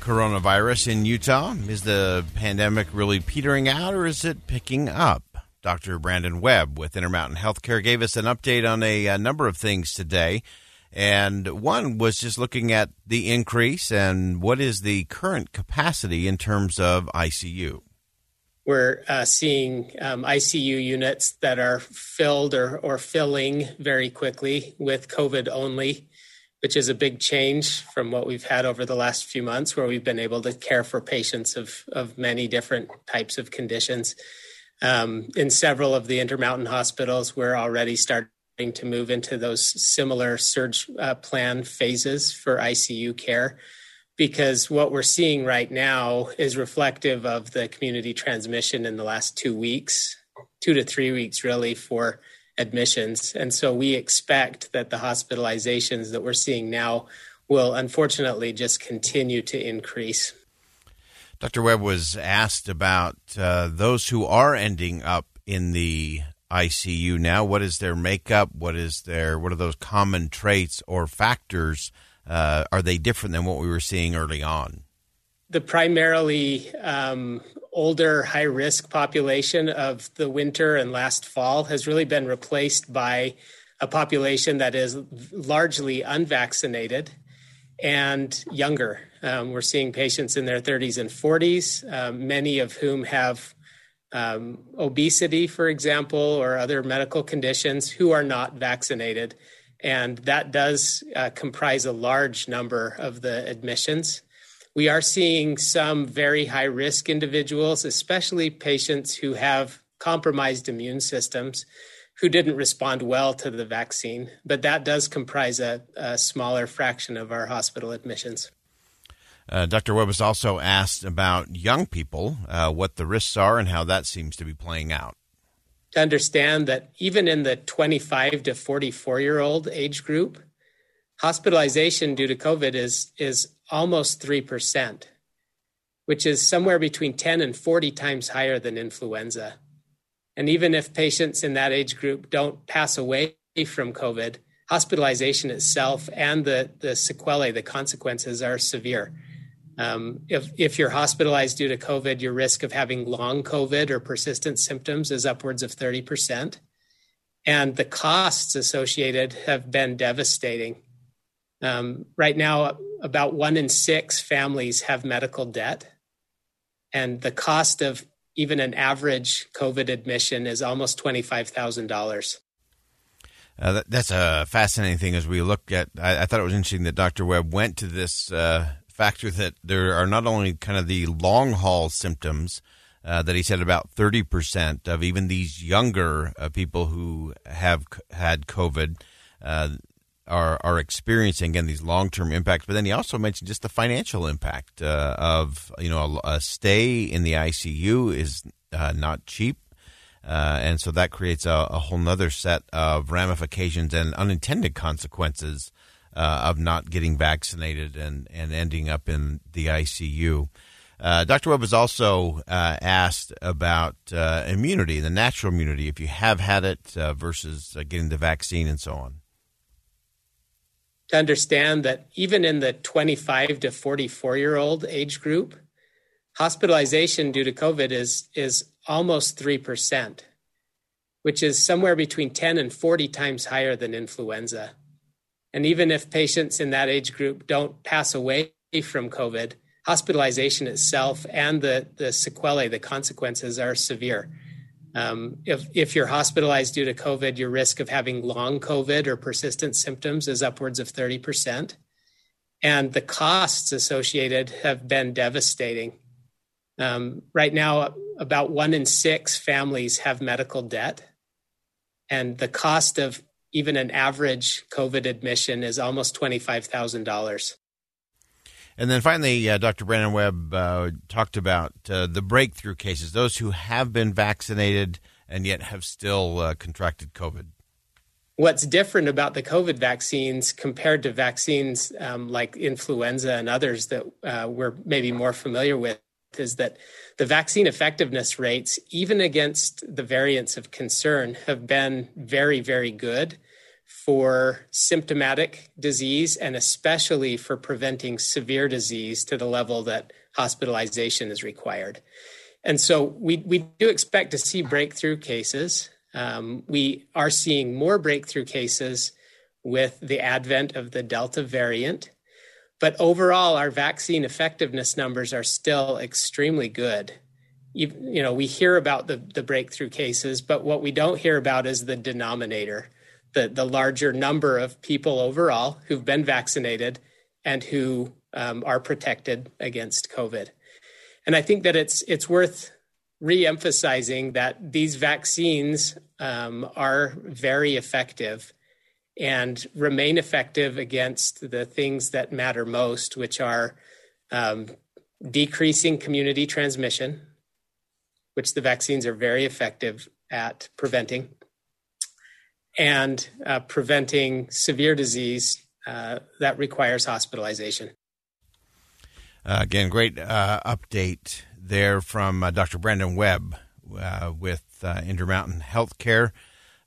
coronavirus in Utah? Is the pandemic really petering out or is it picking up? Dr. Brandon Webb with Intermountain Healthcare gave us an update on a, a, number of things today. And one was just looking at the increase and what is the current capacity in terms of ICU. We're uh, seeing um, ICU units that are filled or, or filling very quickly with COVID only, which is a big change from what we've had over the last few months, where we've been able to care for patients of, of many different types of conditions. Um, in several of the Intermountain hospitals, we're already starting to move into those similar surge uh, plan phases for ICU care because what we're seeing right now is reflective of the community transmission in the last two weeks, two to three weeks, really, for admissions. And so we expect that the hospitalizations that we're seeing now will unfortunately just continue to increase. Dr. Webb was asked about uh, those who are ending up in the ICU now. What is their makeup? What is their what are those common traits or factors? Uh, are they different than what we were seeing early on? The primarily um, older, high risk population of the winter and last fall has really been replaced by a population that is largely unvaccinated and younger. Um, we're seeing patients in their 30s and 40s, um, many of whom have um, obesity, for example, or other medical conditions who are not vaccinated. And that does uh, comprise a large number of the admissions. We are seeing some very high risk individuals, especially patients who have compromised immune systems who didn't respond well to the vaccine, but that does comprise a, a smaller fraction of our hospital admissions. Uh, Dr. Webb was also asked about young people, uh, what the risks are, and how that seems to be playing out. To understand that even in the 25 to 44 year old age group, hospitalization due to COVID is, is almost 3%, which is somewhere between 10 and 40 times higher than influenza. And even if patients in that age group don't pass away from COVID, hospitalization itself and the, the sequelae, the consequences are severe. Um, if, if you're hospitalized due to COVID, your risk of having long COVID or persistent symptoms is upwards of 30%. And the costs associated have been devastating. Um, right now, about one in six families have medical debt. And the cost of even an average COVID admission is almost $25,000. Uh, that, that's a fascinating thing as we look at. I, I, thought it was interesting that Dr. Webb went to this uh, factor that there are not only kind of the long haul symptoms uh, that he said about 30% of even these younger uh, people who have had COVID uh, are are experiencing again these long term impacts. But then he also mentioned just the financial impact uh, of you know a, a, stay in the ICU is uh, not cheap. Uh, and so that creates a, a whole other set of ramifications and unintended consequences uh, of not getting vaccinated and, and ending up in the ICU. Uh, Dr. Webb was also uh, asked about uh, immunity, the natural immunity, if you have had it uh, versus uh, getting the vaccine and so on. To understand that even in the 25 to 44 year old age group, hospitalization due to COVID is, is almost 3%, which is somewhere between 10 and 40 times higher than influenza. And even if patients in that age group don't pass away from COVID, hospitalization itself and the, the sequelae, the consequences are severe. Um, if, if you're hospitalized due to COVID, your risk of having long COVID or persistent symptoms is upwards of 30%. And the costs associated have been devastating. Um, right now, about one in six families have medical debt. And the cost of even an average COVID admission is almost $25,000. And then finally, uh, Dr. Brandon Webb uh, talked about uh, the breakthrough cases, those who have been vaccinated and yet have still uh, contracted COVID. What's different about the COVID vaccines compared to vaccines um, like influenza and others that uh, we're maybe more familiar with is that the vaccine effectiveness rates, even against the variants of concern, have been very, very good for symptomatic disease and especially for preventing severe disease to the level that hospitalization is required. And so we, we do expect to see breakthrough cases. Um, we are seeing more breakthrough cases with the advent of the Delta variant. But overall, our vaccine effectiveness numbers are still extremely good. You, you know, we hear about the, the breakthrough cases, but what we don't hear about is the denominator the, the larger number of people overall who've been vaccinated and who um, are protected against COVID. And I think that it's it's worth re-emphasizing that these vaccines um, are very effective and remain effective against the things that matter most, which are um, decreasing community transmission, which the vaccines are very effective at preventing, and uh, preventing severe disease uh, that requires hospitalization. Uh, again, great uh, update there from uh, Dr. Brandon Webb with Intermountain Healthcare.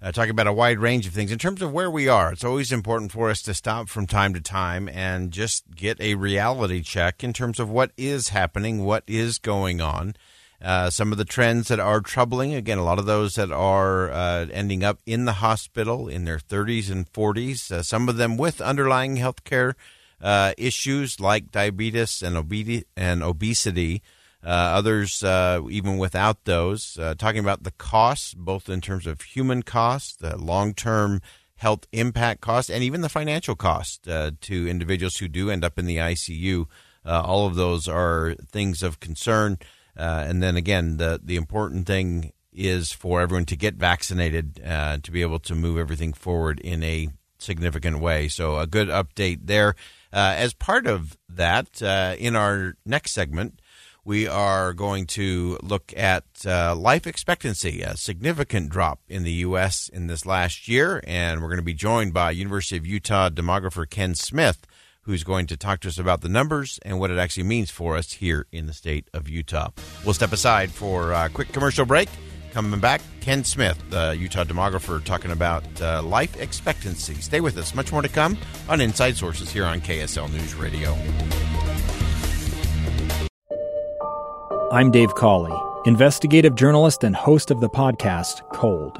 Uh, talking about a wide range of things. In terms of where we are, it's always important for us to stop from time to time and just get a reality check in terms of what is happening, what is going on. Uh, some of the trends that are troubling, again, a lot of those that are uh, ending up in the hospital in their 30s and 40s, uh, some of them with underlying health care uh, issues like diabetes and, obedi- and obesity. Uh, others, even without those, talking about the costs, both in terms of human costs, the long term health impact costs, and even the financial cost to individuals who do end up in the ICU. all of those are things of concern. Uh, and then again, the the important thing is for everyone to get vaccinated uh, to be able to move everything forward in a significant way. So a good update there. Uh, as part of that, uh, in our next segment, we are going to look at uh, life expectancy, a significant drop in the U.S. in this last year, and we're going to be joined by University of Utah demographer Ken Smith who's going to talk to us about the numbers and what it actually means for us here in the state of Utah. We'll step aside for a quick commercial break. Coming back, Ken Smith, the Utah demographer, talking about uh, life expectancy. Stay with us. Much more to come on Inside Sources here on KSL News Radio. I'm Dave Cawley, investigative journalist and host of the podcast Cold.